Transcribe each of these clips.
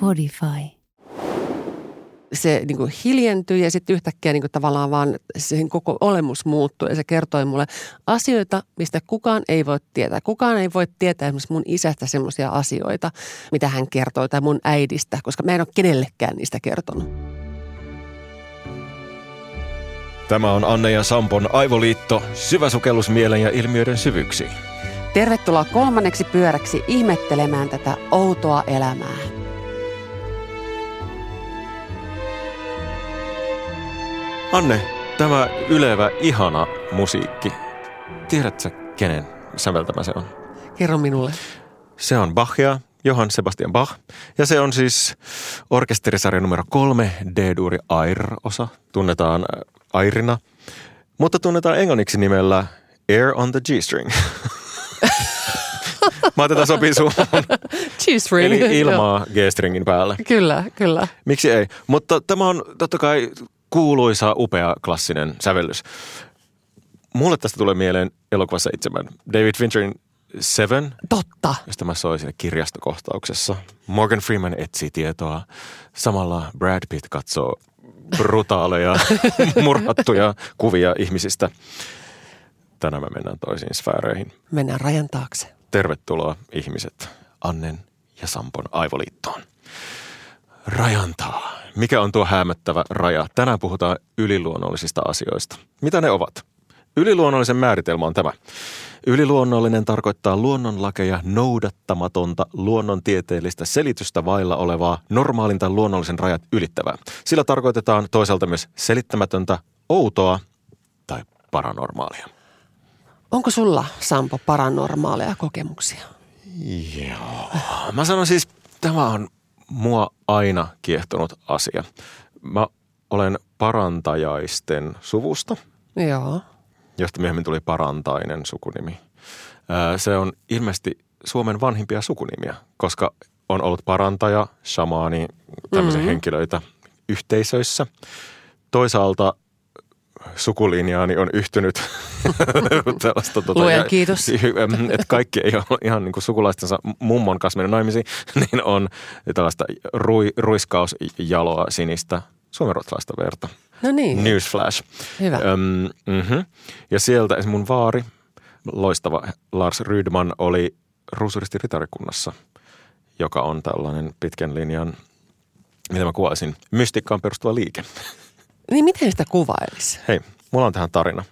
Podify. se niin kuin hiljentyi ja sitten yhtäkkiä niin kuin tavallaan vaan sen koko olemus muuttui ja se kertoi mulle asioita, mistä kukaan ei voi tietää. Kukaan ei voi tietää esimerkiksi mun isästä semmoisia asioita, mitä hän kertoi tai mun äidistä, koska mä en ole kenellekään niistä kertonut. Tämä on Anne ja Sampon Aivoliitto, syvä sukellus mielen ja ilmiöiden syvyksiin. Tervetuloa kolmanneksi pyöräksi ihmettelemään tätä outoa elämää. Anne, tämä ylevä, ihana musiikki. Tiedätkö, kenen säveltämä se on? Kerro minulle. Se on Bachia, Johann Sebastian Bach. Ja se on siis orkesterisarja numero kolme, D-duuri Air-osa. Tunnetaan Airina, mutta tunnetaan englanniksi nimellä Air on the G-string. Mä tätä sopii sun. G-string. Eli ilmaa G-stringin päälle. Kyllä, kyllä. Miksi ei? Mutta tämä on totta kai kuuluisa, upea, klassinen sävellys. Mulle tästä tulee mieleen elokuvassa itsemään. David Fincherin Seven, Totta. josta mä soin siinä kirjastokohtauksessa. Morgan Freeman etsii tietoa. Samalla Brad Pitt katsoo brutaaleja, murhattuja kuvia ihmisistä. Tänään me mennään toisiin sfääreihin. Mennään rajan taakse. Tervetuloa ihmiset Annen ja Sampon aivoliittoon. Rajantaa. Mikä on tuo häämöttävä raja? Tänään puhutaan yliluonnollisista asioista. Mitä ne ovat? Yliluonnollisen määritelmä on tämä. Yliluonnollinen tarkoittaa luonnonlakeja noudattamatonta luonnontieteellistä selitystä vailla olevaa normaalin tai luonnollisen rajat ylittävää. Sillä tarkoitetaan toisaalta myös selittämätöntä, outoa tai paranormaalia. Onko sulla, Sampo, paranormaaleja kokemuksia? Joo. Mä sanon siis, tämä on mua aina kiehtonut asia. Mä olen parantajaisten suvusta, Joo. Josta myöhemmin tuli parantainen sukunimi. Se on ilmeisesti Suomen vanhimpia sukunimiä, koska on ollut parantaja, shamaani, tämmöisiä mm-hmm. henkilöitä yhteisöissä. Toisaalta sukulinjaani on yhtynyt tällaista... Tota, Luojan ja- kiitos. Että kaikki ei ole ihan niin kuin sukulaistensa mummon kanssa mennyt naimisiin, niin on tällaista rui, ruiskausjaloa sinistä suomenruotsalaista verta. No niin. Newsflash. Hyvä. Öm, mm-hmm. Ja sieltä mun vaari, loistava Lars Rydman, oli Ruusuristi ritarikunnassa, joka on tällainen pitkän linjan, mitä mä kuvaisin, mystikkaan perustuva liike. Niin miten sitä kuvailisi? Hei, mulla on tähän tarina.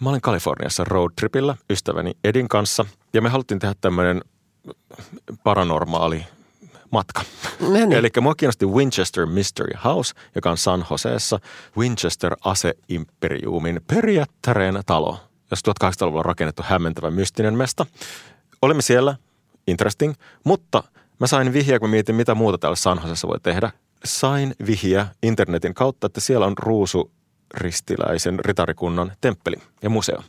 Mä olin Kaliforniassa roadtripillä ystäväni Edin kanssa ja me haluttiin tehdä tämmöinen paranormaali matka. No niin. Eli mua kiinnosti Winchester Mystery House, joka on San Joseessa Winchester aseimperiumin periaattareen talo, jos 1800-luvulla rakennettu hämmentävä mystinen mesta. Olimme siellä, interesting, mutta mä sain vihjeä, kun mietin, mitä muuta täällä San Joseessa voi tehdä. Sain vihjeä internetin kautta, että siellä on ruusu ristiläisen ritarikunnan temppeli ja museo.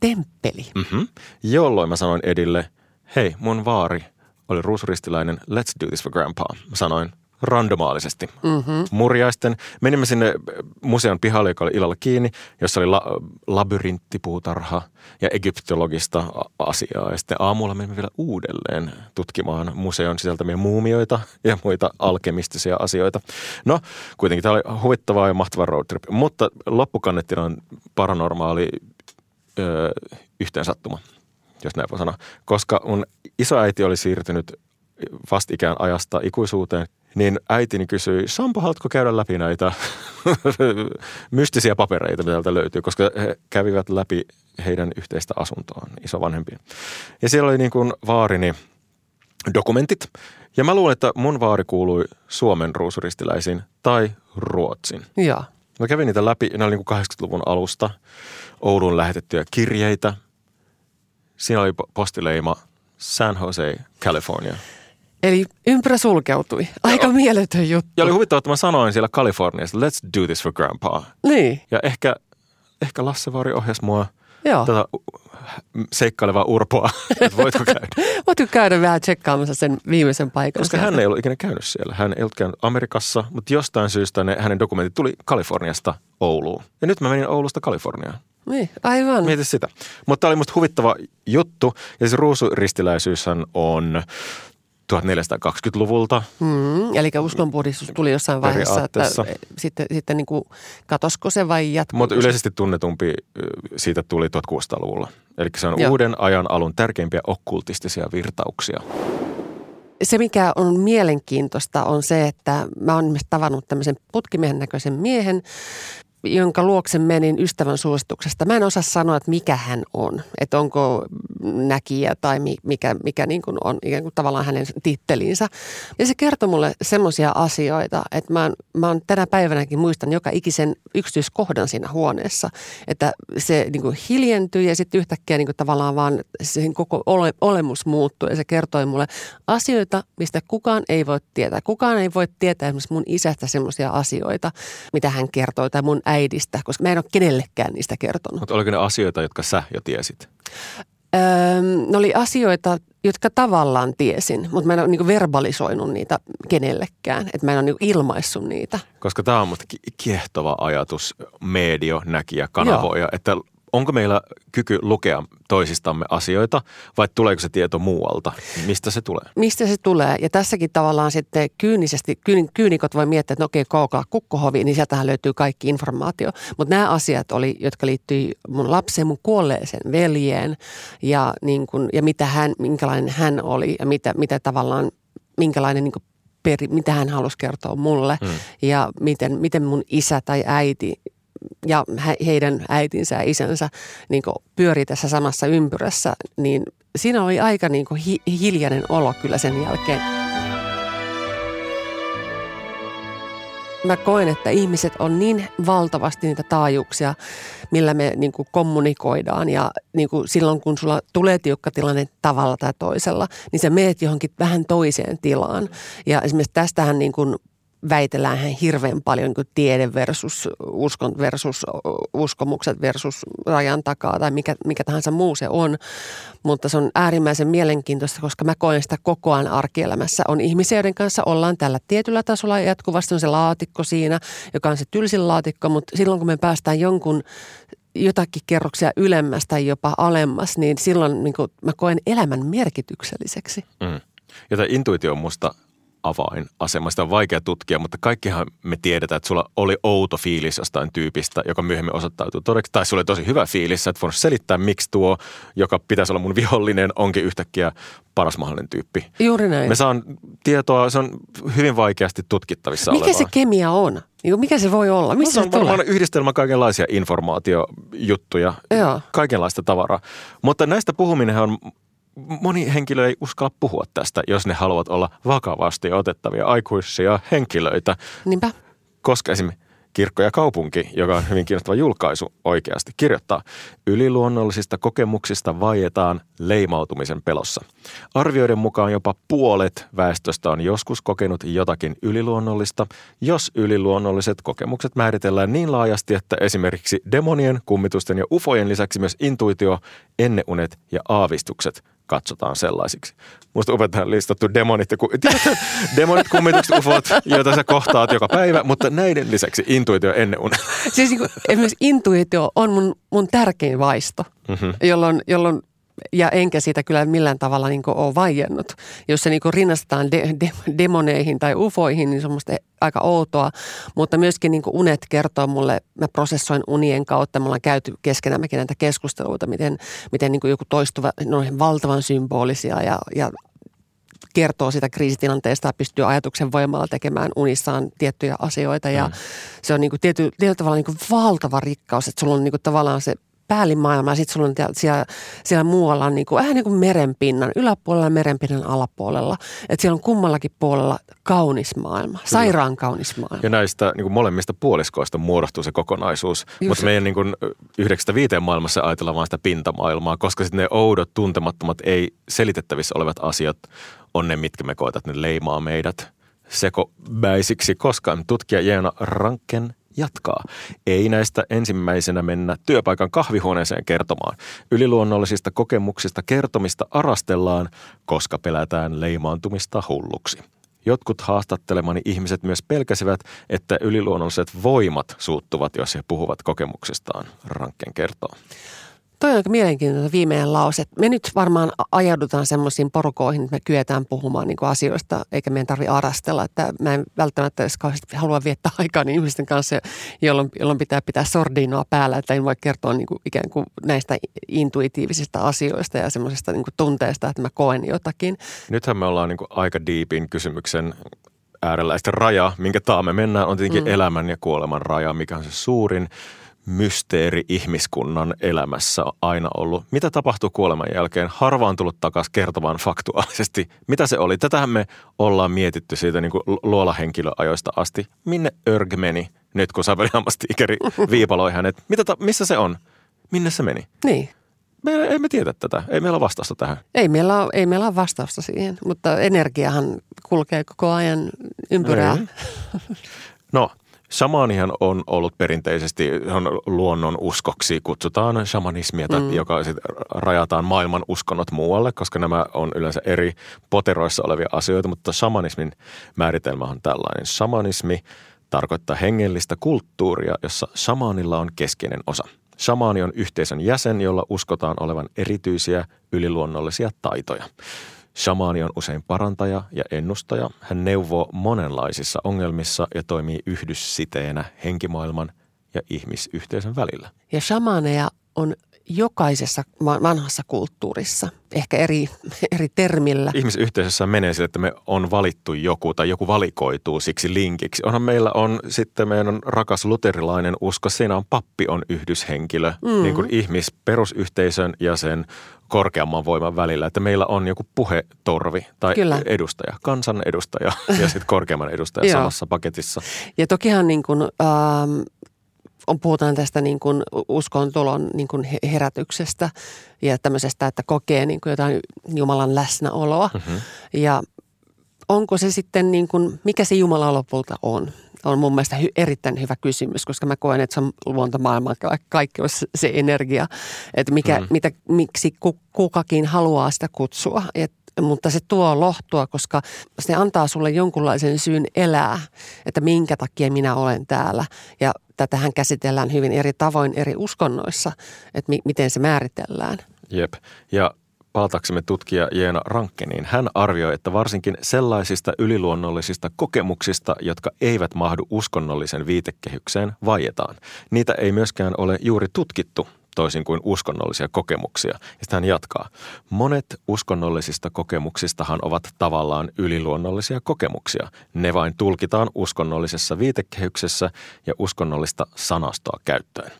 Temppeli. Mm-hmm. Jolloin mä sanoin Edille, hei, mun vaari oli ruusuristiläinen, let's do this for grandpa. Mä sanoin randomaalisesti. Mm-hmm. Murjaisten. Menimme sinne museon pihalle, joka oli illalla kiinni, jossa oli la- labyrinttipuutarha ja egyptologista asiaa. Ja sitten aamulla menimme vielä uudelleen tutkimaan museon sisältämiä muumioita ja muita alkemistisia asioita. No, kuitenkin tämä oli huvittavaa ja mahtava roadtrip, mutta loppukannettina on paranormaali ö, yhteensattuma, jos näin voi sanoa. Koska mun isoäiti oli siirtynyt vastikään ajasta ikuisuuteen, niin äitini kysyi, Sampo, haluatko käydä läpi näitä mystisiä papereita, mitä täältä löytyy, koska he kävivät läpi heidän yhteistä asuntoaan, isovanhempien. Ja siellä oli niin kuin vaarini dokumentit, ja mä luulen, että mun vaari kuului Suomen ruusuristiläisiin tai Ruotsin. Joo. Mä kävin niitä läpi, ne oli niin kuin 80-luvun alusta, Ouluun lähetettyjä kirjeitä. Siinä oli po- postileima San Jose, California. Eli ympyrä sulkeutui. Aika mieletön juttu. Ja oli huvittavaa, että mä sanoin siellä Kaliforniassa, let's do this for grandpa. Niin, Ja ehkä, ehkä Lasse Vaari ohjasi mua joo. tätä u- seikkailevaa urpoa, että voitko käydä. Voitko käydä vähän tsekkaamassa sen viimeisen paikan? Koska sieltä? hän ei ollut ikinä käynyt siellä. Hän ei ollut käynyt Amerikassa, mutta jostain syystä ne, hänen dokumentit tuli Kaliforniasta Ouluun. Ja nyt mä menin Oulusta Kaliforniaan. Niin, aivan. Mieti sitä. Mutta tämä oli musta huvittava juttu. Ja se ruusuristiläisyyshän on 1420-luvulta. Mm, eli uskonpuhdistus tuli jossain vaiheessa, että sitten, sitten niin kuin, katosko se vai jatkuu? Mutta yleisesti tunnetumpi siitä tuli 1600-luvulla. Eli se on Joo. uuden ajan alun tärkeimpiä okkultistisia virtauksia. Se, mikä on mielenkiintoista, on se, että mä oon tavannut tämmöisen putkimiehen näköisen miehen, jonka luokse menin ystävän suosituksesta. Mä en osaa sanoa, että mikä hän on. Että onko näkijä tai mikä, mikä niin kuin on ikään kuin tavallaan hänen tittelinsä. Ja se kertoi mulle semmoisia asioita, että mä, mä oon tänä päivänäkin muistan joka ikisen yksityiskohdan siinä huoneessa. Että se niin kuin hiljentyi ja sitten yhtäkkiä niin kuin tavallaan vaan sen koko ole, olemus muuttui. Ja se kertoi mulle asioita, mistä kukaan ei voi tietää. Kukaan ei voi tietää esimerkiksi mun isästä semmoisia asioita, mitä hän kertoi tai mun äidistä, koska mä en ole kenellekään niistä kertonut. Mutta oliko ne asioita, jotka sä jo tiesit? Öö, ne oli asioita, jotka tavallaan tiesin, mutta mä en ole niin verbalisoinut niitä kenellekään. Että mä en ole niin ilmaissut niitä. Koska tämä on musta kiehtova ajatus, medio, näkijä, kanavoja, Joo. että onko meillä kyky lukea toisistamme asioita vai tuleeko se tieto muualta? Mistä se tulee? Mistä se tulee? Ja tässäkin tavallaan sitten kyynisesti, kyyn, kyynikot voi miettiä, että no okei, koukaa kukkohovi, niin sieltähän löytyy kaikki informaatio. Mutta nämä asiat oli, jotka liittyi mun lapseen, mun kuolleeseen veljeen ja, niin kun, ja mitä hän, minkälainen hän oli ja mitä, mitä tavallaan, minkälainen niin peri, mitä hän halusi kertoa mulle hmm. ja miten, miten mun isä tai äiti ja heidän äitinsä ja isänsä niin pyörii tässä samassa ympyrässä, niin siinä oli aika niin hi- hiljainen olo kyllä sen jälkeen. Mä koen, että ihmiset on niin valtavasti niitä taajuuksia, millä me niin kuin kommunikoidaan. Ja niin kuin silloin, kun sulla tulee tiukka tilanne tavalla tai toisella, niin sä meet johonkin vähän toiseen tilaan. Ja esimerkiksi tästähän niin kuin väitellään hirveän paljon niin tiede versus uskon versus uskomukset versus rajan takaa tai mikä, mikä tahansa muu se on. Mutta se on äärimmäisen mielenkiintoista, koska mä koen sitä koko ajan arkielämässä. On ihmisiä, joiden kanssa ollaan tällä tietyllä tasolla ja jatkuvasti on se laatikko siinä, joka on se tylsin laatikko, mutta silloin kun me päästään jonkun jotakin kerroksia ylemmäs tai jopa alemmas, niin silloin niin mä koen elämän merkitykselliseksi. Mm. Ja tämä intuitio on musta avainasema. Sitä on vaikea tutkia, mutta kaikkihan me tiedetään, että sulla oli outo fiilis jostain tyypistä, joka myöhemmin osoittautuu todeksi. Tai sulla oli tosi hyvä fiilis, että voinut selittää, miksi tuo, joka pitäisi olla mun vihollinen, onkin yhtäkkiä paras mahdollinen tyyppi. Juuri näin. Me saan tietoa, se on hyvin vaikeasti tutkittavissa Mikä olevaa. se kemia on? Mikä se voi olla? Missä no, se on varmaan yhdistelmä kaikenlaisia informaatiojuttuja, Joo. kaikenlaista tavaraa. Mutta näistä puhuminen on moni henkilö ei uskalla puhua tästä, jos ne haluavat olla vakavasti otettavia aikuisia henkilöitä. Niinpä. Koska esimerkiksi Kirkko ja kaupunki, joka on hyvin kiinnostava julkaisu oikeasti, kirjoittaa yliluonnollisista kokemuksista vaietaan leimautumisen pelossa. Arvioiden mukaan jopa puolet väestöstä on joskus kokenut jotakin yliluonnollista, jos yliluonnolliset kokemukset määritellään niin laajasti, että esimerkiksi demonien, kummitusten ja ufojen lisäksi myös intuitio, enneunet ja aavistukset katsotaan sellaisiksi. Musta opettajan listattu demonit, ja ku, demonit, kummitukset, ufot, joita sä kohtaat joka päivä, mutta näiden lisäksi intuitio ennen unen. Siis niin kuin, esimerkiksi intuitio on mun, mun tärkein vaisto, mm-hmm. jolloin, jolloin ja enkä siitä kyllä millään tavalla niin ole vaiennut. Jos se niin rinnastetaan de, de, demoneihin tai ufoihin, niin se on musta aika outoa. Mutta myöskin niin unet kertoo mulle, mä prosessoin unien kautta, me ollaan käyty keskenämmekin näitä keskusteluita, miten, miten niin joku toistuva, ne on valtavan symbolisia ja, ja kertoo sitä kriisitilanteesta ja pystyy ajatuksen voimalla tekemään unissaan tiettyjä asioita. Ja mm. se on niin kuin tiety, tietyllä tavalla niin kuin valtava rikkaus, että sulla on niin kuin tavallaan se päällimaailma ja sitten sulla on siellä, siellä muualla niin kuin, vähän niin kuin merenpinnan, yläpuolella ja merenpinnan alapuolella. Että siellä on kummallakin puolella kaunis maailma, Kyllä. sairaan kaunis maailma. Ja näistä niin kuin molemmista puoliskoista muodostuu se kokonaisuus. Mutta meidän niin kuin, yhdeksästä viiteen maailmassa ajatellaan vain sitä pintamaailmaa, koska sitten ne oudot, tuntemattomat, ei selitettävissä olevat asiat on ne, mitkä me koetat, ne leimaa meidät sekopäisiksi, koskaan tutkija Jeena Ranken jatkaa. Ei näistä ensimmäisenä mennä työpaikan kahvihuoneeseen kertomaan. Yliluonnollisista kokemuksista kertomista arastellaan, koska pelätään leimaantumista hulluksi. Jotkut haastattelemani ihmiset myös pelkäsivät, että yliluonnolliset voimat suuttuvat, jos he puhuvat kokemuksestaan, Rankken kertoo. Toi on aika mielenkiintoinen viimeinen lause. Me nyt varmaan ajaudutaan semmoisiin porukoihin, että me kyetään puhumaan niin asioista, eikä meidän tarvi arastella. Että mä en välttämättä edes halua viettää aikaa niin ihmisten kanssa, jolloin, jolloin pitää pitää sordinoa päällä, että en voi kertoa niin kuin ikään kuin näistä intuitiivisista asioista ja semmoisesta niin tunteesta, että mä koen jotakin. Nythän me ollaan niin kuin aika deepin kysymyksen äärellä. Ja raja, minkä taa me mennään, on tietenkin mm. elämän ja kuoleman raja, mikä on se suurin – mysteeri ihmiskunnan elämässä aina ollut. Mitä tapahtuu kuoleman jälkeen? Harva on tullut takaisin kertomaan faktuaalisesti, mitä se oli. Tätähän me ollaan mietitty siitä niin kuin luolahenkilöajoista asti. Minne Örg meni nyt, kun Saveliammasti ikäri viipaloi hänet? Mitä ta- missä se on? Minne se meni? Niin. Me emme tiedä tätä. Ei meillä ole vastausta tähän. Ei meillä ole, ei meillä ole vastausta siihen, mutta energiahan kulkee koko ajan ympyrää. Ei. No, Shamaanihan on ollut perinteisesti on luonnon uskoksi, kutsutaan shamanismia, mm. joka sit rajataan maailman uskonnot muualle, koska nämä on yleensä eri poteroissa olevia asioita, mutta shamanismin määritelmä on tällainen. Shamanismi tarkoittaa hengellistä kulttuuria, jossa shamaanilla on keskeinen osa. Shamaani on yhteisön jäsen, jolla uskotaan olevan erityisiä yliluonnollisia taitoja. Shamaani on usein parantaja ja ennustaja. Hän neuvoo monenlaisissa ongelmissa ja toimii yhdyssiteenä henkimaailman ja ihmisyhteisön välillä. Ja shamaaneja on jokaisessa vanhassa kulttuurissa, ehkä eri, eri termillä. Ihmisyhteisössä menee sille, että me on valittu joku tai joku valikoituu siksi linkiksi. Onhan meillä on sitten meidän rakas luterilainen usko, siinä on pappi on yhdyshenkilö, mm. niin kuin ihmis, perusyhteisön ja sen korkeamman voiman välillä, että meillä on joku puhetorvi tai Kyllä. edustaja, kansan edustaja ja sitten korkeamman edustaja samassa paketissa. Ja tokihan niin kuin, ähm, on, puhutaan tästä niin kuin uskontulon niin kuin herätyksestä ja tämmöisestä, että kokee niin kuin jotain Jumalan läsnäoloa. Mm-hmm. Ja onko se sitten niin kuin, mikä se Jumala lopulta on? On mun mielestä hy, erittäin hyvä kysymys, koska mä koen, että se on luontomaailman kaikki on se energia, että mikä, mm. mitä, miksi kukakin haluaa sitä kutsua. Et mutta se tuo lohtua, koska se antaa sulle jonkunlaisen syyn elää, että minkä takia minä olen täällä. Ja tätähän käsitellään hyvin eri tavoin eri uskonnoissa, että mi- miten se määritellään. Jep. Ja palataksemme tutkija Jeena Rankkeniin. Hän arvioi, että varsinkin sellaisista yliluonnollisista kokemuksista, jotka eivät mahdu uskonnollisen viitekehykseen, vaietaan. Niitä ei myöskään ole juuri tutkittu toisin kuin uskonnollisia kokemuksia. Ja sitten hän jatkaa. Monet uskonnollisista kokemuksistahan ovat tavallaan yliluonnollisia kokemuksia. Ne vain tulkitaan uskonnollisessa viitekehyksessä ja uskonnollista sanastoa käyttäen.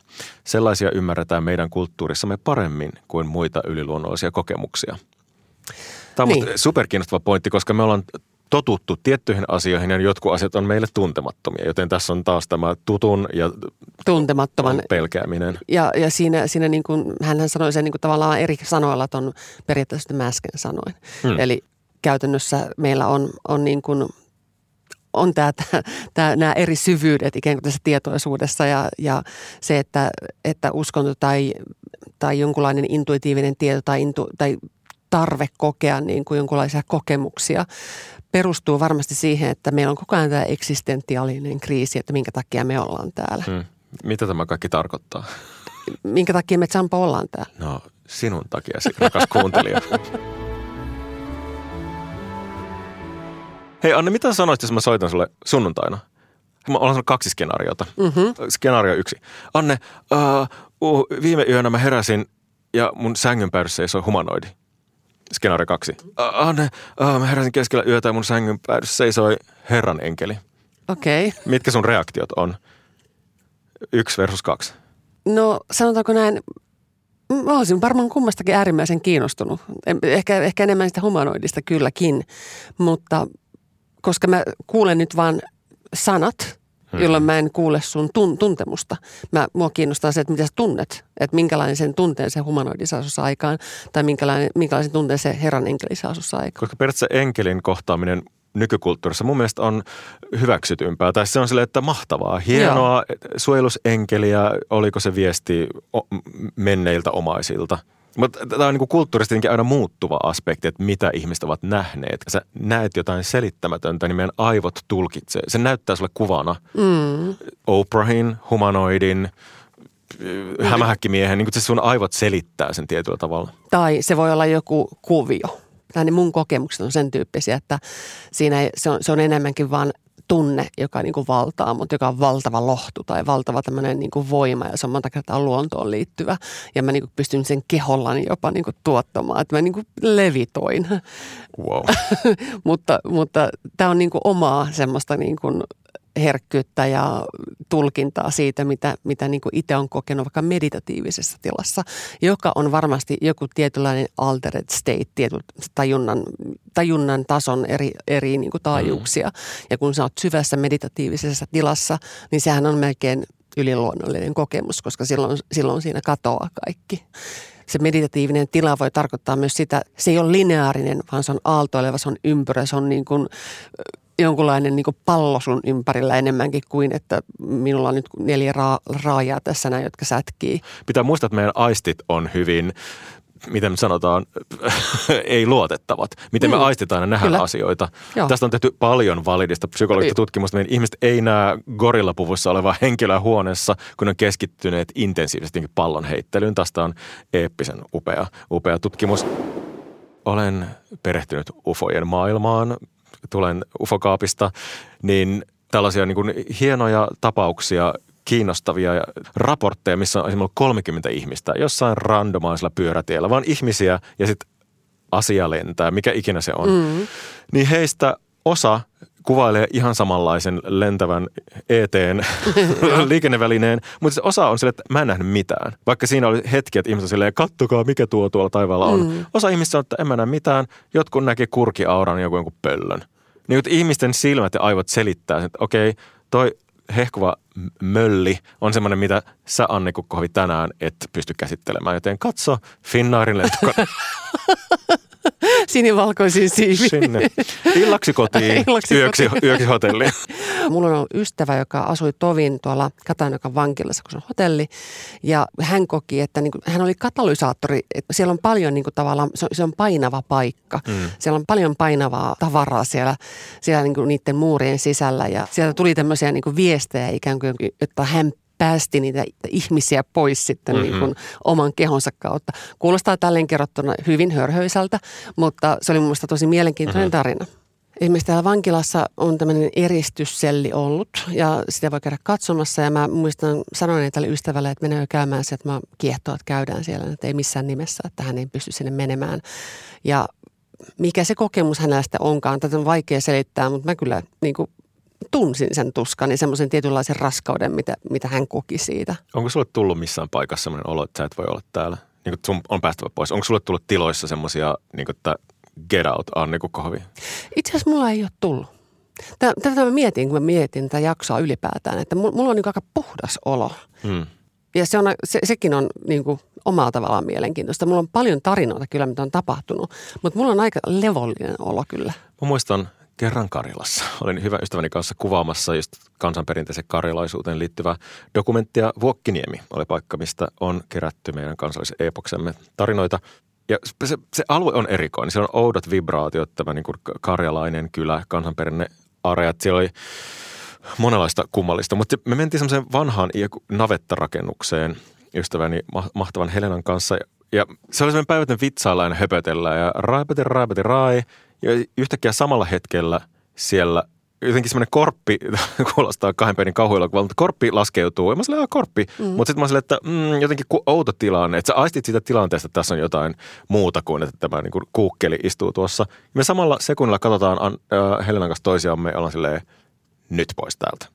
Sellaisia ymmärretään meidän kulttuurissamme paremmin kuin muita yliluonnollisia kokemuksia. Tämä on niin. superkiinnostava pointti, koska me ollaan totuttu tiettyihin asioihin ja jotkut asiat on meille tuntemattomia. Joten tässä on taas tämä tutun ja tuntemattoman pelkääminen. Ja, ja siinä, siinä niin kuin, hän sanoi sen niin kuin tavallaan eri sanoilla on periaatteessa mä äsken sanoin. Hmm. Eli käytännössä meillä on, on niin kuin, on tämä, tämä, tämä, nämä eri syvyydet ikään kuin tässä tietoisuudessa ja, ja se, että, että uskonto tai, tai jonkunlainen intuitiivinen tieto tai, intu, tai tarve kokea niin kuin jonkinlaisia kokemuksia perustuu varmasti siihen, että meillä on koko ajan tämä eksistentiaalinen kriisi, että minkä takia me ollaan täällä. Hmm. Mitä tämä kaikki tarkoittaa? Minkä takia me Champa ollaan täällä? No sinun takia, rakas kuuntelija. Hei Anne, mitä sanoit, jos mä soitan sulle sunnuntaina? Mä olen sanonut kaksi skenaariota. Mm-hmm. Skenaario yksi. Anne, uh, uh, viime yönä mä heräsin ja mun sängyn päädyssä ei ole humanoidi. Skenaario kaksi. Anne, uh, mä heräsin keskellä yötä ja mun sängyn päädyssä seisoi Herran enkeli. Okei. Okay. Mitkä sun reaktiot on? Yksi versus kaksi. No sanotaanko näin, mä olisin varmaan kummastakin äärimmäisen kiinnostunut. Ehkä, ehkä enemmän sitä humanoidista kylläkin, mutta koska mä kuulen nyt vaan sanat, hmm. jolloin mä en kuule sun tun, tuntemusta. Mä, mua kiinnostaa se, että mitä sä tunnet, että minkälainen sen tunteen se humanoidi saa aikaan, tai minkälainen, minkälaisen tunteen se herran enkeli saa aikaan. Koska periaatteessa enkelin kohtaaminen nykykulttuurissa mun mielestä on hyväksytympää. Tai se on sille, että mahtavaa, hienoa, Joo. suojelusenkeliä, oliko se viesti menneiltä omaisilta? Mutta tämä on niin kulttuurisesti aina muuttuva aspekti, että mitä ihmiset ovat nähneet. Sä näet jotain selittämätöntä, niin meidän aivot tulkitsee. Se näyttää sulle kuvana mm. Oprahin, humanoidin, hämähäkkimiehen, niin se sun aivot selittää sen tietyllä tavalla. Tai se voi olla joku kuvio. Tai niin mun kokemukset on sen tyyppisiä, että siinä ei, se, on, se on enemmänkin vaan tunne, joka niin kuin valtaa, mutta joka on valtava lohtu tai valtava tämmöinen niin kuin voima ja se on monta kertaa luontoon liittyvä. Ja mä niin kuin pystyn sen kehollani jopa niin kuin tuottamaan, että mä niin kuin levitoin. Wow. mutta mutta tämä on niin kuin omaa semmoista niin kuin herkkyyttä ja tulkintaa siitä, mitä, mitä niin kuin itse on kokenut vaikka meditatiivisessa tilassa, joka on varmasti joku tietynlainen altered state, tietyn tajunnan, tajunnan tason eri, eri niin kuin taajuuksia. Mm. Ja kun sä oot syvässä meditatiivisessa tilassa, niin sehän on melkein yliluonnollinen kokemus, koska silloin, silloin siinä katoaa kaikki se meditatiivinen tila voi tarkoittaa myös sitä, se ei ole lineaarinen, vaan se on aaltoileva, se on ympyrä, se on niin kuin jonkunlainen niin pallo sun ympärillä enemmänkin kuin, että minulla on nyt neljä ra- raajaa tässä näin, jotka sätkii. Pitää muistaa, että meidän aistit on hyvin miten sanotaan, ei luotettavat. Miten mm. me aistetaan ja nähdään Kyllä. asioita. Joo. Tästä on tehty paljon validista psykologista tutkimusta. Meidän ihmiset ei näe gorillapuvussa olevaa henkilöä huoneessa, kun on keskittyneet intensiivisesti pallon heittelyyn. Tästä on eeppisen upea, upea tutkimus. Olen perehtynyt ufojen maailmaan tulen ufokaapista, niin tällaisia niin kuin hienoja tapauksia kiinnostavia raportteja, missä on esimerkiksi 30 ihmistä jossain randomaisella pyörätiellä, vaan ihmisiä ja sitten asia lentää, mikä ikinä se on. Mm. Niin heistä osa kuvailee ihan samanlaisen lentävän eteen liikennevälineen, mutta se osa on sille, että mä en nähnyt mitään. Vaikka siinä oli hetki, että ihmiset on silleen, kattokaa mikä tuo tuolla taivaalla on. Mm. Osa ihmistä on, että en mä näe mitään, jotkut näkee kurkiauran joku jonkun pöllön. Niin ihmisten silmät ja aivot selittää, että okei, toi hehkuva mölli on semmoinen, mitä sä Anne Kukkohovi tänään et pysty käsittelemään. Joten katso Finnaarin lentokone. Sinivalkoisin siivi. Sinne. Illaksi kotiin, Illaksi yöksi, kotiin. yöksi hotelliin. Mulla on ollut ystävä, joka asui tovin tuolla Katanokan vankilassa, kun se on hotelli. Ja hän koki, että niin kuin, hän oli katalysaattori. Että siellä on paljon niin kuin, tavallaan, se on, se on painava paikka. Mm. Siellä on paljon painavaa tavaraa siellä, siellä niin kuin, niiden muurien sisällä. Ja sieltä tuli tämmöisiä niin kuin, viestejä ikään kuin, että hän päästi niitä ihmisiä pois sitten mm-hmm. niin kuin oman kehonsa kautta. Kuulostaa tälleen kerrottuna hyvin hörhöisältä, mutta se oli mun mielestä tosi mielenkiintoinen mm-hmm. tarina. Esimerkiksi täällä vankilassa on tämmöinen eristysselli ollut ja sitä voi käydä katsomassa. Ja mä muistan, sanoin tälle ystävälle, että menee käymään se, että mä kiehtoa, että käydään siellä. Että ei missään nimessä, että hän ei pysty sinne menemään. Ja mikä se kokemus hänellä sitten onkaan, tätä on vaikea selittää, mutta mä kyllä niin kuin tunsin sen tuskan ja semmoisen tietynlaisen raskauden, mitä, mitä hän koki siitä. Onko sulle tullut missään paikassa semmoinen olo, että sä et voi olla täällä? Niin sun on päästävä pois. Onko sulle tullut tiloissa semmoisia, niin kuin, että get out, Anni Kukkohovi? Itse asiassa mulla ei ole tullut. Tätä mä mietin, kun mä mietin tätä jaksoa ylipäätään, että mulla on niin aika puhdas olo. Hmm. Ja se on, se, sekin on niin kuin omalla tavallaan mielenkiintoista. Mulla on paljon tarinoita kyllä, mitä on tapahtunut, mutta mulla on aika levollinen olo kyllä. Mä muistan kerran Karilassa. Olin hyvä ystäväni kanssa kuvaamassa just kansanperinteisen karilaisuuteen liittyvää dokumenttia. Vuokkiniemi oli paikka, mistä on kerätty meidän kansallisen epoksemme tarinoita. Ja se, se alue on erikoinen. Siellä on oudot vibraatiot, tämä niin kuin karjalainen kylä, kansanperinne areat. Siellä oli monenlaista kummallista, mutta me mentiin semmoiseen vanhaan navettarakennukseen ystäväni mahtavan Helenan kanssa. Ja se oli semmoinen päivätön vitsailla ja höpötellä ja raipeti, raipeti, rai. Ja yhtäkkiä samalla hetkellä siellä jotenkin semmoinen korppi, kuulostaa kahden perin kauhuelokuva, mutta korppi laskeutuu. Ja mä sanoin, korppi. Mm. Mutta sitten mä sanoin, että mm, jotenkin outo tilanne. Että sä aistit siitä tilanteesta, että tässä on jotain muuta kuin, että tämä niin kuin kuukkeli istuu tuossa. Ja me samalla sekunnilla katsotaan äh, Helenan kanssa toisiamme ja ollaan silleen, nyt pois täältä.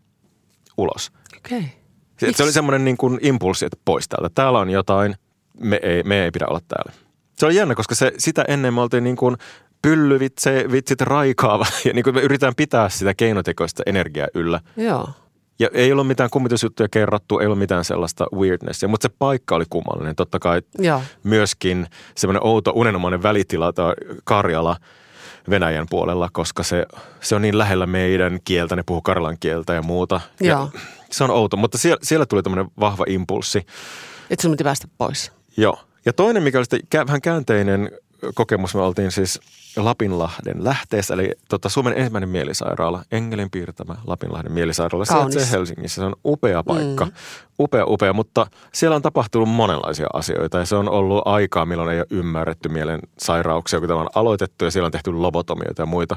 Ulos. Okei. Okay. Se, se oli semmoinen niin kuin impulssi, että pois täältä. Täällä on jotain, me ei, me ei pidä olla täällä. Se oli jännä, koska se, sitä ennen me oltiin niin kuin pyllyvitse, vitsit raikaava ja niin kuin me yritetään pitää sitä keinotekoista energiaa yllä. Joo. Ja ei ollut mitään kummitusjuttuja kerrattu, ei ollut mitään sellaista weirdnessia, mutta se paikka oli kummallinen. Totta kai Joo. myöskin semmoinen outo unenomainen välitila tai Karjala Venäjän puolella, koska se, se on niin lähellä meidän kieltä, ne puhuu karjalan kieltä ja muuta. Joo. Ja se on outo, mutta siellä, siellä tuli tämmöinen vahva impulssi. Että sun piti päästä pois. Joo. Ja toinen, mikä oli sitten vähän käänteinen kokemus, me oltiin siis Lapinlahden lähteessä, eli tota, Suomen ensimmäinen mielisairaala, Engelin piirtämä Lapinlahden mielisairaala. Kaunis. Sijaitsee Helsingissä, se on upea paikka, mm. upea, upea, mutta siellä on tapahtunut monenlaisia asioita ja se on ollut aikaa, milloin ei ole ymmärretty mielen sairauksia, kun tämä on aloitettu ja siellä on tehty lobotomioita ja muita.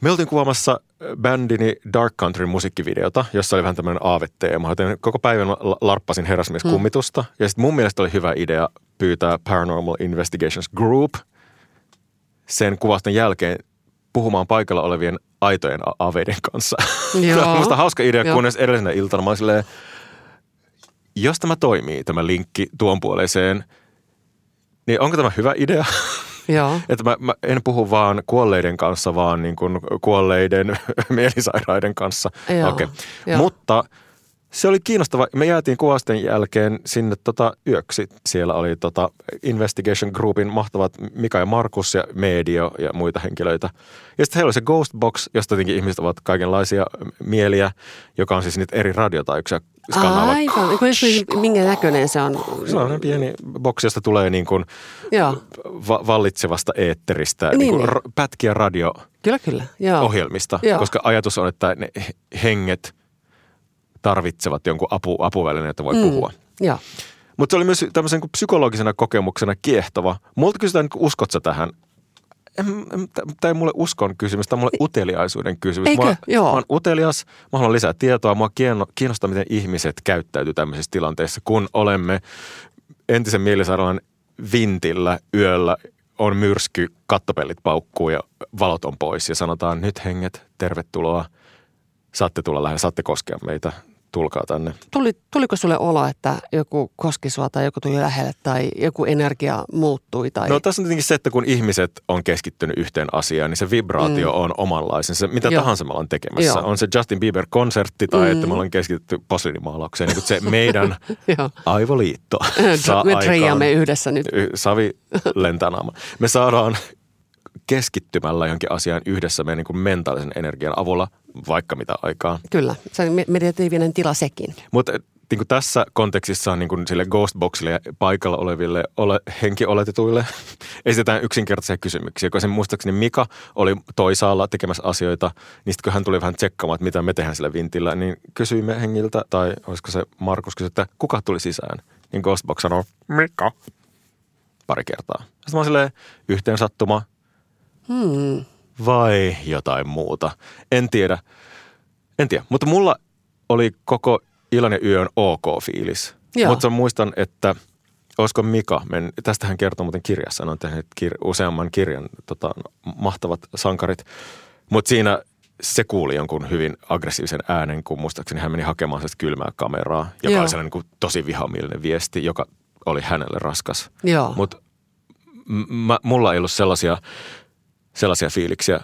Me oltiin kuvaamassa bändini Dark Country musiikkivideota, jossa oli vähän tämmöinen aaveteema. Joten koko päivän larppasin herrasmieskummitusta. Mm. Ja sitten mun mielestä oli hyvä idea pyytää Paranormal Investigations Group sen kuvaston jälkeen puhumaan paikalla olevien aitojen aveiden kanssa. Joo. Tämä on musta hauska idea, Joo. kunnes edellisenä iltana mä olin silleen, jos tämä toimii, tämä linkki tuon puoleiseen, niin onko tämä hyvä idea? Joo. Että mä, mä en puhu vaan kuolleiden kanssa, vaan niin kuin kuolleiden mielisairaiden kanssa. Joo. Okay. Mutta se oli kiinnostava. Me jäätiin kuvasten jälkeen sinne tota yöksi. Siellä oli tota Investigation Groupin mahtavat Mika ja Markus ja Medio ja muita henkilöitä. Ja sitten heillä oli se Ghost Box, josta tietenkin ihmiset ovat kaikenlaisia mieliä, joka on siis niitä eri radiotaajuuksia skanaava. Aivan. Minkä näköinen se on? Se on pieni boksi, josta tulee niin kuin Va- vallitsevasta eetteristä niin, niin kuin niin. pätkiä radio kyllä, kyllä. Joo. ohjelmista. Joo. Koska ajatus on, että ne henget tarvitsevat jonkun apu, apuvälineen, että voi mm. puhua. Joo. Mutta se oli myös tämmöisen psykologisena kokemuksena kiehtova. Multa kysytään, niin uskot sä tähän? Tämä ei mulle uskon kysymys, tämä on mulle uteliaisuuden kysymys. Eikö? Mä, Joo. mä oon utelias, mä haluan lisää tietoa. Mua kiinnostaa, miten ihmiset käyttäytyy tämmöisissä tilanteissa, kun olemme entisen mielisairaalan vintillä yöllä on myrsky, kattopellit paukkuu ja valot on pois ja sanotaan nyt henget, tervetuloa, saatte tulla lähelle, saatte koskea meitä, tulkaa tänne. Tuli, tuliko sulle olo, että joku koski sua tai joku tuli lähelle tai joku energia muuttui? Tai... No tässä on tietenkin se, että kun ihmiset on keskittynyt yhteen asiaan, niin se vibraatio mm. on omanlaisensa. Mitä Joo. tahansa me ollaan tekemässä. Joo. On se Justin Bieber-konsertti tai mm. että me ollaan keskitytty posliinimaalaukseen. Niin se meidän aivoliitto saa Me treijamme yhdessä nyt. Savi lentää naama. Me saadaan keskittymällä johonkin asiaan yhdessä meidän niin kuin mentaalisen energian avulla vaikka mitä aikaa. Kyllä, se on meditatiivinen tila sekin. Mutta niin kuin tässä kontekstissa niin kuin sille Ghostboxille ja paikalla oleville ole, henkioletetuille esitetään yksinkertaisia kysymyksiä. Kun sen muistaakseni Mika oli toisaalla tekemässä asioita, niin sitten kun hän tuli vähän tsekkaamaan, että mitä me tehdään sillä vintillä, niin kysyimme hengiltä, tai olisiko se Markus kysyi, että kuka tuli sisään? Niin Ghostbox sanoi, Mika. Pari kertaa. Sitten mä oon silleen, yhteen sattuma, Hmm. Vai jotain muuta. En tiedä. En tiedä. Mutta mulla oli koko illan ja yön ok fiilis. Mutta muistan, että olisiko Mika, men, tästä hän kertoo muuten kirjassa, on tehnyt kir- useamman kirjan, tota, mahtavat sankarit. Mutta siinä se kuuli jonkun hyvin aggressiivisen äänen, kun muistaakseni hän meni hakemaan sitä kylmää kameraa, joka Joo. oli sellainen niin kuin tosi vihamielinen viesti, joka oli hänelle raskas. Mutta m- mulla ei ollut sellaisia sellaisia fiiliksiä.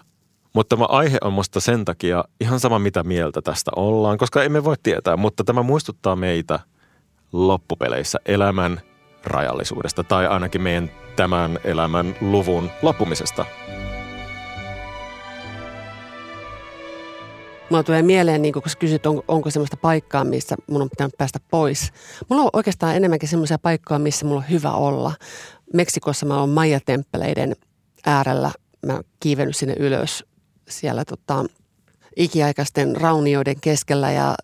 Mutta tämä aihe on musta sen takia ihan sama mitä mieltä tästä ollaan, koska emme voi tietää, mutta tämä muistuttaa meitä loppupeleissä elämän rajallisuudesta tai ainakin meidän tämän elämän luvun loppumisesta. Mulla tulee mieleen, niin kun kysyt, on, onko semmoista paikkaa, missä mun on pitänyt päästä pois. Mulla on oikeastaan enemmänkin semmoisia paikkoja, missä mulla on hyvä olla. Meksikossa mä oon Maija-temppeleiden äärellä mä kiivennyt sinne ylös siellä tota, ikiaikaisten raunioiden keskellä ja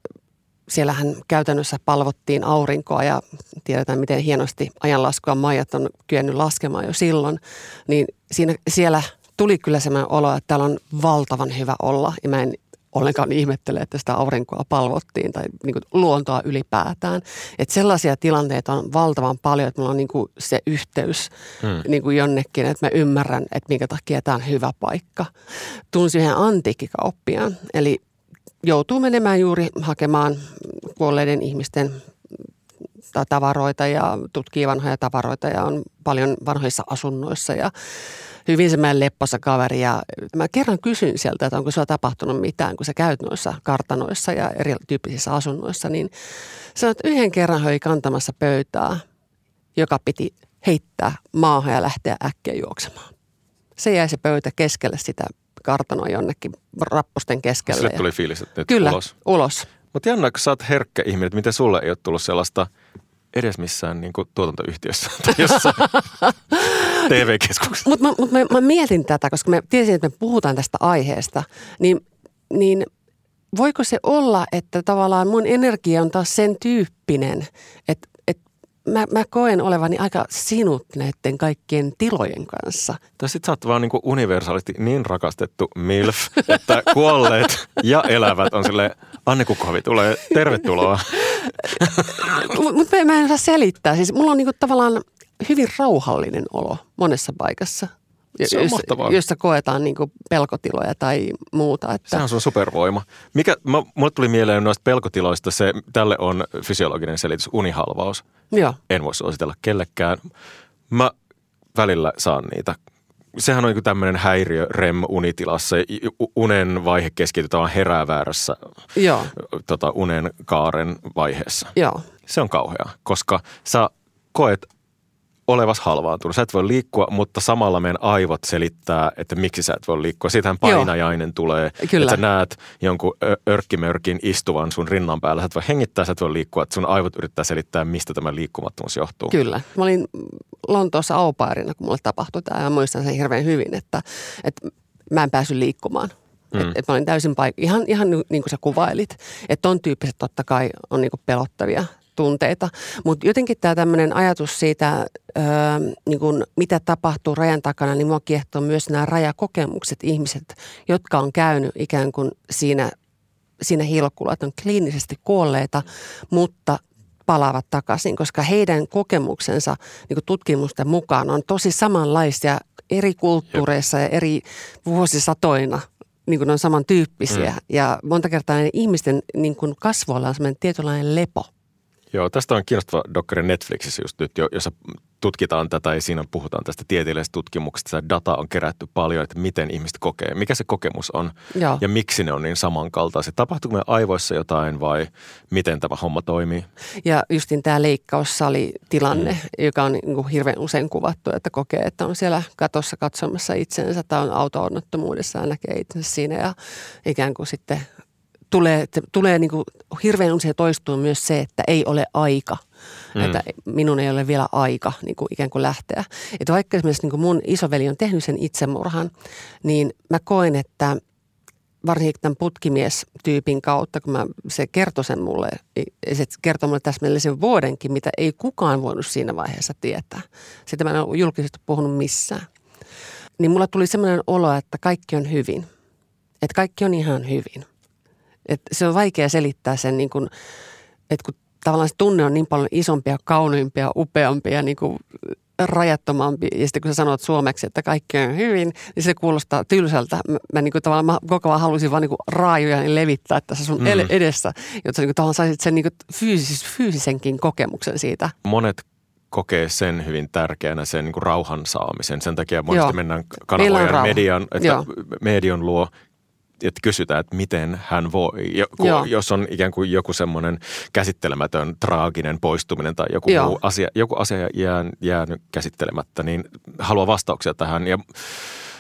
siellähän käytännössä palvottiin aurinkoa ja tiedetään, miten hienosti ajanlaskua Maijat on kyennyt laskemaan jo silloin. Niin siinä, siellä tuli kyllä semmoinen olo, että täällä on valtavan hyvä olla ja mä en ollenkaan ihmettele, että sitä aurinkoa palvottiin tai niin kuin luontoa ylipäätään. Että sellaisia tilanteita on valtavan paljon, että mulla on niin kuin se yhteys hmm. niin kuin jonnekin, että mä ymmärrän, että minkä takia tämä on hyvä paikka. Tunsin yhden antiikkikauppiaan, eli joutuu menemään juuri hakemaan kuolleiden ihmisten tavaroita ja tutkii vanhoja tavaroita ja on paljon vanhoissa asunnoissa ja hyvin semmoinen lepposa kaveri ja mä kerran kysyin sieltä, että onko sulla tapahtunut mitään, kun sä käyt noissa kartanoissa ja erityyppisissä asunnoissa, niin sanoit, että yhden kerran höi kantamassa pöytää, joka piti heittää maahan ja lähteä äkkiä juoksemaan. Se jäi se pöytä keskelle sitä kartanoa jonnekin rappusten keskelle. Sille tuli fiilis, että nyt Kyllä, ulos. ulos. Mutta jännä, kun sä oot herkkä ihminen, että miten sulle ei ole tullut sellaista edes missään niin kuin tuotantoyhtiössä tai jossain TV-keskuksessa. Mutta mut mä, mä, mietin tätä, koska mä tiesin, että me puhutaan tästä aiheesta, niin, niin voiko se olla, että tavallaan mun energia on taas sen tyyppinen, että mä, mä koen olevani aika sinut näiden kaikkien tilojen kanssa. Tai sit sä oot vaan niinku universaalisti niin rakastettu MILF, että kuolleet ja elävät on sille Anne Kukkohavi tulee, tervetuloa. Mutta mä, mä en osaa selittää. Siis mulla on niinku tavallaan hyvin rauhallinen olo monessa paikassa. Se on. Jossa koetaan niinku pelkotiloja tai muuta. Että, Se on sun supervoima. Mikä, mä, mulle tuli mieleen noista pelkotiloista se, tälle on fysiologinen selitys, unihalvaus. joo, En voi suositella kellekään. Mä välillä saan niitä. Sehän on niin tämmöinen häiriö REM-unitilassa. Unen vaihe keskitytään herää väärässä joo, tota, unen kaaren vaiheessa. joo. Se on kauhea, koska sä koet olevas halvaantunut. Sä et voi liikkua, mutta samalla meidän aivot selittää, että miksi sä et voi liikkua. Siitähän painajainen tulee. Kyllä. Että sä näet jonkun örkkimörkin istuvan sun rinnan päällä. Sä et voi hengittää, sä et voi liikkua. Että sun aivot yrittää selittää, mistä tämä liikkumattomuus johtuu. Kyllä. Mä olin Lontoossa aupairina, kun mulle tapahtui tämä ja muistan sen hirveän hyvin, että, että mä en päässyt liikkumaan. Mm. Että et mä olin täysin paik- ihan, ihan niin kuin sä kuvailit. Että ton tyyppiset totta kai on niin kuin pelottavia tunteita. Mutta jotenkin tämä tämmöinen ajatus siitä, öö, niin kuin mitä tapahtuu rajan takana, niin mua kiehtoo myös nämä rajakokemukset. Ihmiset, jotka on käynyt ikään kuin siinä, siinä hilkulla, että on kliinisesti kuolleita, mutta palaavat takaisin, koska heidän kokemuksensa niin tutkimusten mukaan on tosi samanlaisia eri kulttuureissa ja eri vuosisatoina niin kuin ne on samantyyppisiä. Mm. Ja monta kertaa ihmisten niin kuin kasvoilla on sellainen tietynlainen lepo. Joo, tästä on kiinnostava dokkari Netflixissä just nyt, jo- jossa tutkitaan tätä ja siinä puhutaan tästä tieteellisestä tutkimuksesta. Sitä data on kerätty paljon, että miten ihmiset kokee, mikä se kokemus on Joo. ja miksi ne on niin samankaltaisia. Tapahtuuko meidän aivoissa jotain vai miten tämä homma toimii? Ja justin tämä leikkaussali-tilanne, mm. joka on niin kuin hirveän usein kuvattu, että kokee, että on siellä katossa katsomassa itsensä tai on auto-onnettomuudessa ja näkee itsensä siinä ja ikään kuin sitten tulee, tulee niin kuin hirveän usein toistuu myös se, että ei ole aika. Mm. Että minun ei ole vielä aika niin kuin ikään kuin lähteä. Että vaikka esimerkiksi niin kuin mun isoveli on tehnyt sen itsemurhan, niin mä koen, että varsinkin tämän putkimies-tyypin kautta, kun mä, se kertoi sen mulle, se kertoi mulle täsmällisen vuodenkin, mitä ei kukaan voinut siinä vaiheessa tietää. Sitä mä en ole julkisesti puhunut missään. Niin mulla tuli semmoinen olo, että kaikki on hyvin. Että kaikki on ihan hyvin. Et se on vaikea selittää sen, niin kun, että kun tavallaan se tunne on niin paljon isompia, kauniimpia, upeampia, niin kuin rajattomampi. Ja sitten kun sä sanot suomeksi, että kaikki on hyvin, niin se kuulostaa tylsältä. Mä, mä niin kuin tavallaan mä koko ajan halusin vaan niin kuin raajoja niin levittää tässä sun mm. edessä, jotta sä niin kuin tavallaan saisit sen niin kuin fyysis, fyysisenkin kokemuksen siitä. Monet kokee sen hyvin tärkeänä, sen niin kuin rauhan saamisen. Sen takia monesti Joo. mennään kanavojen median, että Joo. median luo että kysytään, että miten hän voi. Jo, kun, Joo. jos on ikään kuin joku semmoinen käsittelemätön, traaginen poistuminen tai joku Joo. muu asia, joku asia jää, jäänyt käsittelemättä, niin haluaa vastauksia tähän. Ja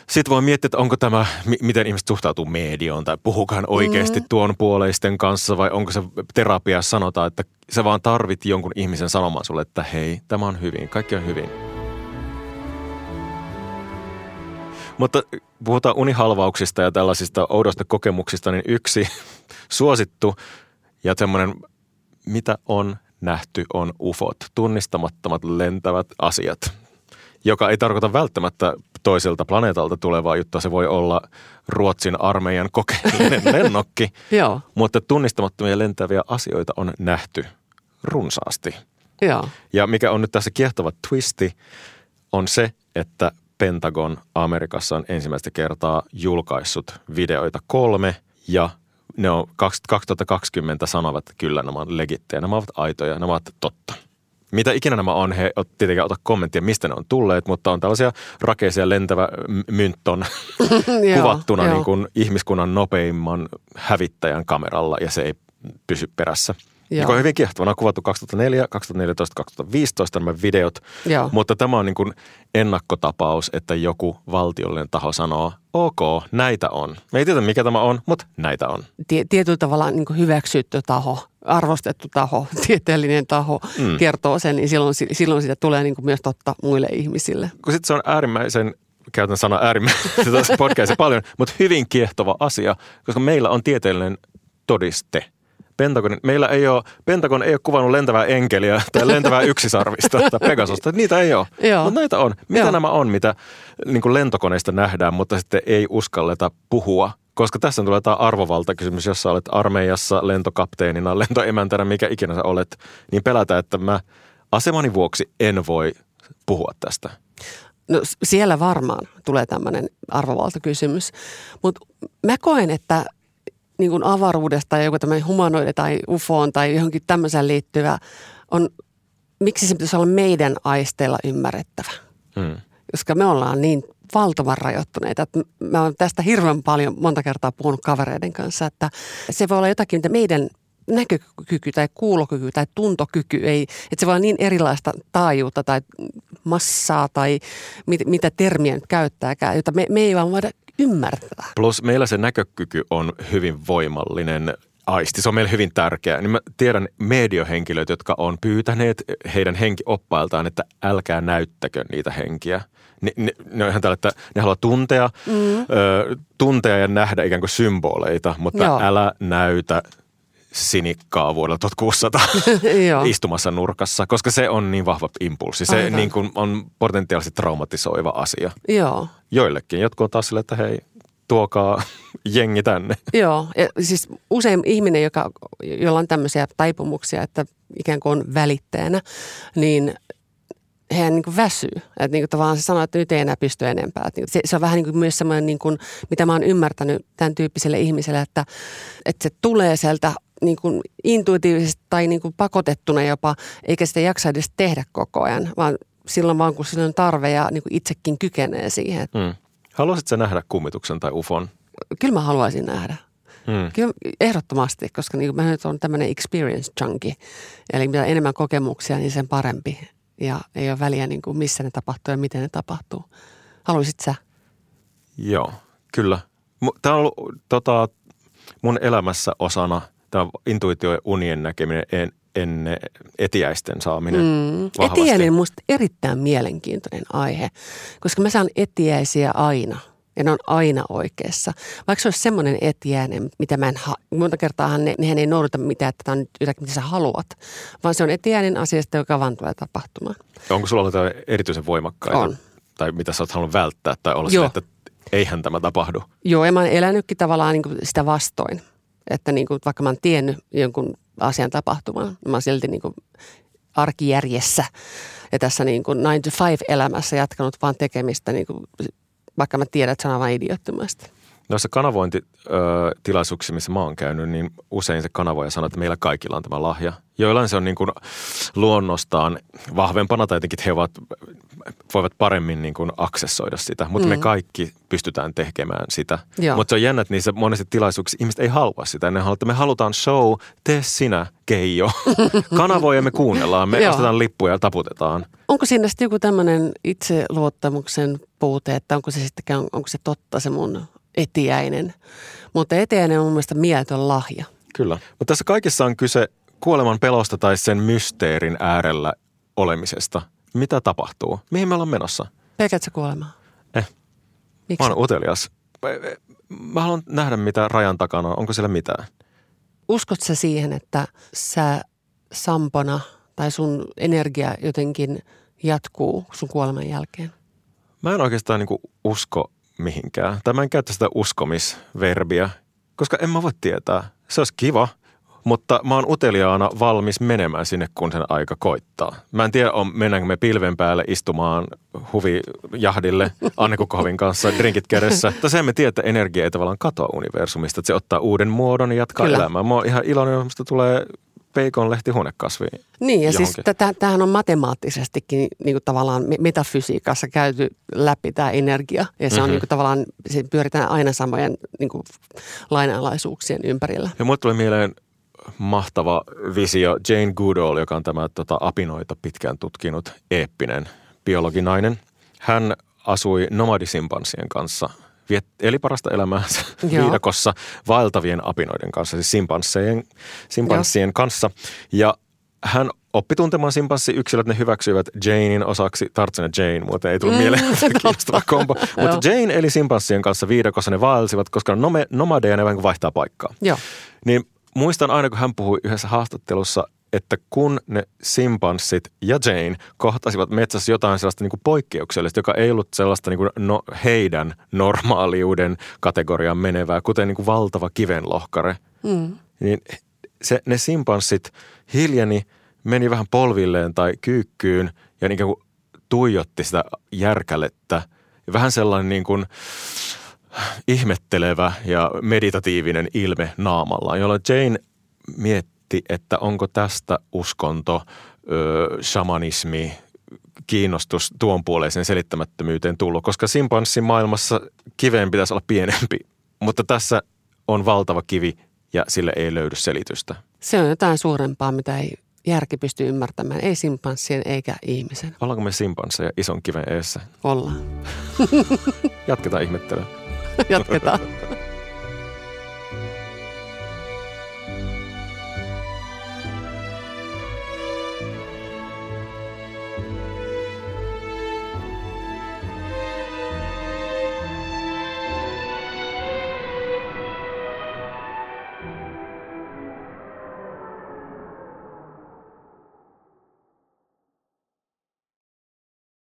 sitten voi miettiä, että onko tämä, mi- miten ihmiset suhtautuu medioon tai puhukaan oikeasti mm. tuon puoleisten kanssa vai onko se terapia sanotaan, että sä vaan tarvit jonkun ihmisen sanomaan sulle, että hei, tämä on hyvin, kaikki on hyvin. Mutta puhutaan unihalvauksista ja tällaisista oudoista kokemuksista, niin yksi suosittu ja semmoinen, mitä on nähty, on ufot, tunnistamattomat lentävät asiat, joka ei tarkoita välttämättä toiselta planeetalta tulevaa juttua. Se voi olla Ruotsin armeijan kokeellinen lennokki, Joo, mutta tunnistamattomia lentäviä asioita on nähty runsaasti. joo, Ja mikä on nyt tässä kiehtova twisti, on se, että Pentagon Amerikassa on ensimmäistä kertaa julkaissut videoita kolme ja ne on 2020 sanovat, että kyllä nämä on legittejä, nämä ovat aitoja, nämä ovat totta. Mitä ikinä nämä on, he ot- tietenkään ota kommenttia, mistä ne on tulleet, mutta on tällaisia rakeisia lentävä myntton kuvattuna niin kuin ihmiskunnan nopeimman hävittäjän kameralla ja se ei pysy perässä. Joo. joka on hyvin kiehtova. on kuvattu 2004, 2014, 2015 nämä videot, Joo. mutta tämä on niin kuin ennakkotapaus, että joku valtiollinen taho sanoo, ok, näitä on. Me ei tiedä, mikä tämä on, mutta näitä on. Tietyllä tavalla niin kuin hyväksytty taho, arvostettu taho, tieteellinen taho mm. kertoo sen, niin silloin, silloin siitä tulee niin kuin myös totta muille ihmisille. Kun sitten se on äärimmäisen käytän sana äärimmäisen tässä podcastissa paljon, mutta hyvin kiehtova asia, koska meillä on tieteellinen todiste. Pentagon, meillä ei ole, Pentagon ei ole kuvannut lentävää enkeliä tai lentävää yksisarvista tai Pegasusta. Niitä ei ole, mutta näitä on. Mitä Joo. nämä on, mitä niin lentokoneista nähdään, mutta sitten ei uskalleta puhua koska tässä tulee tämä arvovaltakysymys, jos sä olet armeijassa lentokapteenina, lentoemäntänä, mikä ikinä sä olet, niin pelätä, että mä asemani vuoksi en voi puhua tästä. No siellä varmaan tulee tämmöinen arvovaltakysymys, mutta mä koen, että niin kuin avaruudesta ja joku tämmöinen humanoide tai ufoon tai johonkin tämmöiseen liittyvä on, miksi se pitäisi olla meidän aisteilla ymmärrettävä. Hmm. Koska me ollaan niin valtavan rajoittuneita. Että mä oon tästä hirveän paljon monta kertaa puhunut kavereiden kanssa, että se voi olla jotakin, mitä meidän näkökyky tai kuulokyky tai tuntokyky ei, että se voi olla niin erilaista taajuutta tai massaa tai mit, mitä termiä nyt käyttääkään, jota me, me ei vaan voida ymmärtää. Plus meillä se näkökyky on hyvin voimallinen aisti. Se on meille hyvin tärkeää. Niin mä tiedän mediohenkilöitä, jotka on pyytäneet heidän henkioppailtaan, että älkää näyttäkö niitä henkiä. Ne, ne, ne on ihan tällä, että ne haluaa tuntea, mm. ö, tuntea ja nähdä ikään kuin symboleita, mutta Joo. älä näytä sinikkaa vuodella 1600 istumassa nurkassa, koska se on niin vahva impulssi. Se niin kuin on potentiaalisesti traumatisoiva asia. Joo. Joillekin. Jotkut on taas sille, että hei, tuokaa jengi tänne. Joo, ja siis usein ihminen, joka, jolla on tämmöisiä taipumuksia, että ikään kuin on välittäjänä, niin hän niin kuin väsyy. Että niin kuin tavallaan se sanoo, että nyt ei enää pysty enempää. Että se, se on vähän niin kuin myös semmoinen, niin kuin, mitä mä oon ymmärtänyt tämän tyyppiselle ihmiselle, että, että se tulee sieltä niin kuin intuitiivisesti tai niin kuin pakotettuna jopa, eikä sitä jaksa edes tehdä koko ajan, vaan silloin vaan kun sillä on tarve ja niin kuin itsekin kykenee siihen. Hmm. Haluaisitko nähdä kummituksen tai ufon? Kyllä mä haluaisin nähdä. Hmm. Kyllä ehdottomasti, koska niin mä nyt on tämmöinen experience junkie. Eli mitä enemmän kokemuksia, niin sen parempi. Ja ei ole väliä niin kuin missä ne tapahtuu ja miten ne tapahtuu. Haluaisit sä? Joo, kyllä. Tämä on ollut tota, mun elämässä osana – tämä intuitio ja unien näkeminen en, ennen etiäisten saaminen mm. Etiäinen on minusta erittäin mielenkiintoinen aihe, koska mä saan etiäisiä aina – ja ne on aina oikeassa. Vaikka se olisi semmoinen etiäinen, mitä mä en ha- monta kertaa ne, nehän ei noudata mitään, että tämä on nyt jotakin, mitä sä haluat. Vaan se on etiäinen asiasta, joka vaan tulee tapahtumaan. Onko sulla ollut erityisen voimakkaita? On. Tai mitä sä oot halunnut välttää tai olla Joo. Sille, että eihän tämä tapahdu? Joo, ja mä oon elänytkin tavallaan niin kuin sitä vastoin. Että niin kuin, vaikka mä oon tiennyt jonkun asian tapahtumaan, mä oon silti niin kuin arkijärjessä ja tässä niin kuin 9 to 5 elämässä jatkanut vaan tekemistä, niin kuin, vaikka mä tiedän, että se on aivan idiottomasti. Noissa kanavointitilaisuuksissa, missä mä oon käynyt, niin usein se kanavoija sanoo, että meillä kaikilla on tämä lahja. Joillain se on niin kuin luonnostaan vahvempana tai jotenkin he ovat, voivat paremmin niin kuin aksessoida sitä, mutta mm. me kaikki pystytään tekemään sitä. Mutta se on jännä, että niissä monesti tilaisuuksissa ihmiset ei halua sitä. Ne haluaa, että me halutaan show, tee sinä, Keijo. Kanavoja me kuunnellaan, me ostetaan lippuja ja taputetaan. Onko siinä sitten joku tämmöinen itseluottamuksen puute, että onko se sitten, onko se totta se mun etiäinen. Mutta etiäinen on mun mielestä mieletön lahja. Kyllä. Mutta tässä kaikessa on kyse kuoleman pelosta tai sen mysteerin äärellä olemisesta. Mitä tapahtuu? Mihin me ollaan menossa? Pelkäätkö kuolemaa? Eh. Miksi? Mä oon utelias. Mä haluan nähdä, mitä rajan takana on. Onko siellä mitään? Uskot sä siihen, että sä sampona tai sun energia jotenkin jatkuu sun kuoleman jälkeen? Mä en oikeastaan niin usko mihinkään. Tai mä en käytä sitä uskomisverbiä, koska en mä voi tietää. Se olisi kiva, mutta mä oon uteliaana valmis menemään sinne, kun sen aika koittaa. Mä en tiedä, on, mennäänkö me pilven päälle istumaan huvijahdille Anne Kukohovin kanssa, drinkit kädessä. Tai sen me tiedä, että energia ei tavallaan katoa universumista, että se ottaa uuden muodon ja jatkaa Kyllä. elämää. Mä oon ihan iloinen, että tulee peikonlehti huonekasvi. Niin ja johonkin. siis tämähän on matemaattisestikin niin kuin tavallaan metafysiikassa käyty läpi tämä energia. Ja se mm-hmm. on niin kuin tavallaan, se pyöritään aina samojen niin kuin lainalaisuuksien ympärillä. Ja mulle tuli mieleen mahtava visio. Jane Goodall, joka on tämä tota, apinoita pitkään tutkinut eeppinen biologinainen. Hän asui nomadisimpanssien kanssa – viet, eli parasta elämäänsä viidakossa vaeltavien apinoiden kanssa, siis simpanssien, simpanssien kanssa. Ja hän oppi tuntemaan simpanssiyksilöt, ne hyväksyivät Janein osaksi. Tartsena Jane, muuten ei tullut mm, mieleen kiinnostava kombo. Mutta Jane eli simpanssien kanssa viidakossa, ne vaelsivat, koska nome, nomadeja ne vähän vaihtaa paikkaa. Joo. Niin muistan aina, kun hän puhui yhdessä haastattelussa, että kun ne simpanssit ja Jane kohtasivat metsässä jotain sellaista niin kuin poikkeuksellista, joka ei ollut sellaista niin kuin no, heidän normaaliuden kategoriaan menevää, kuten niin kuin valtava kivenlohkare, mm. niin se, ne simpanssit hiljeni, meni vähän polvilleen tai kyykkyyn ja niin kuin tuijotti sitä järkälettä. Ja vähän sellainen niin kuin ihmettelevä ja meditatiivinen ilme naamallaan, jolla Jane mietti, mietti, että onko tästä uskonto, ö, shamanismi, kiinnostus tuon puoleisen selittämättömyyteen tullut, koska simpanssin maailmassa kiveen pitäisi olla pienempi, mutta tässä on valtava kivi ja sille ei löydy selitystä. Se on jotain suurempaa, mitä ei järki pysty ymmärtämään, ei simpanssien eikä ihmisen. Ollaanko me simpansseja ison kiven eessä? Ollaan. Jatketaan ihmettelyä. Jatketaan.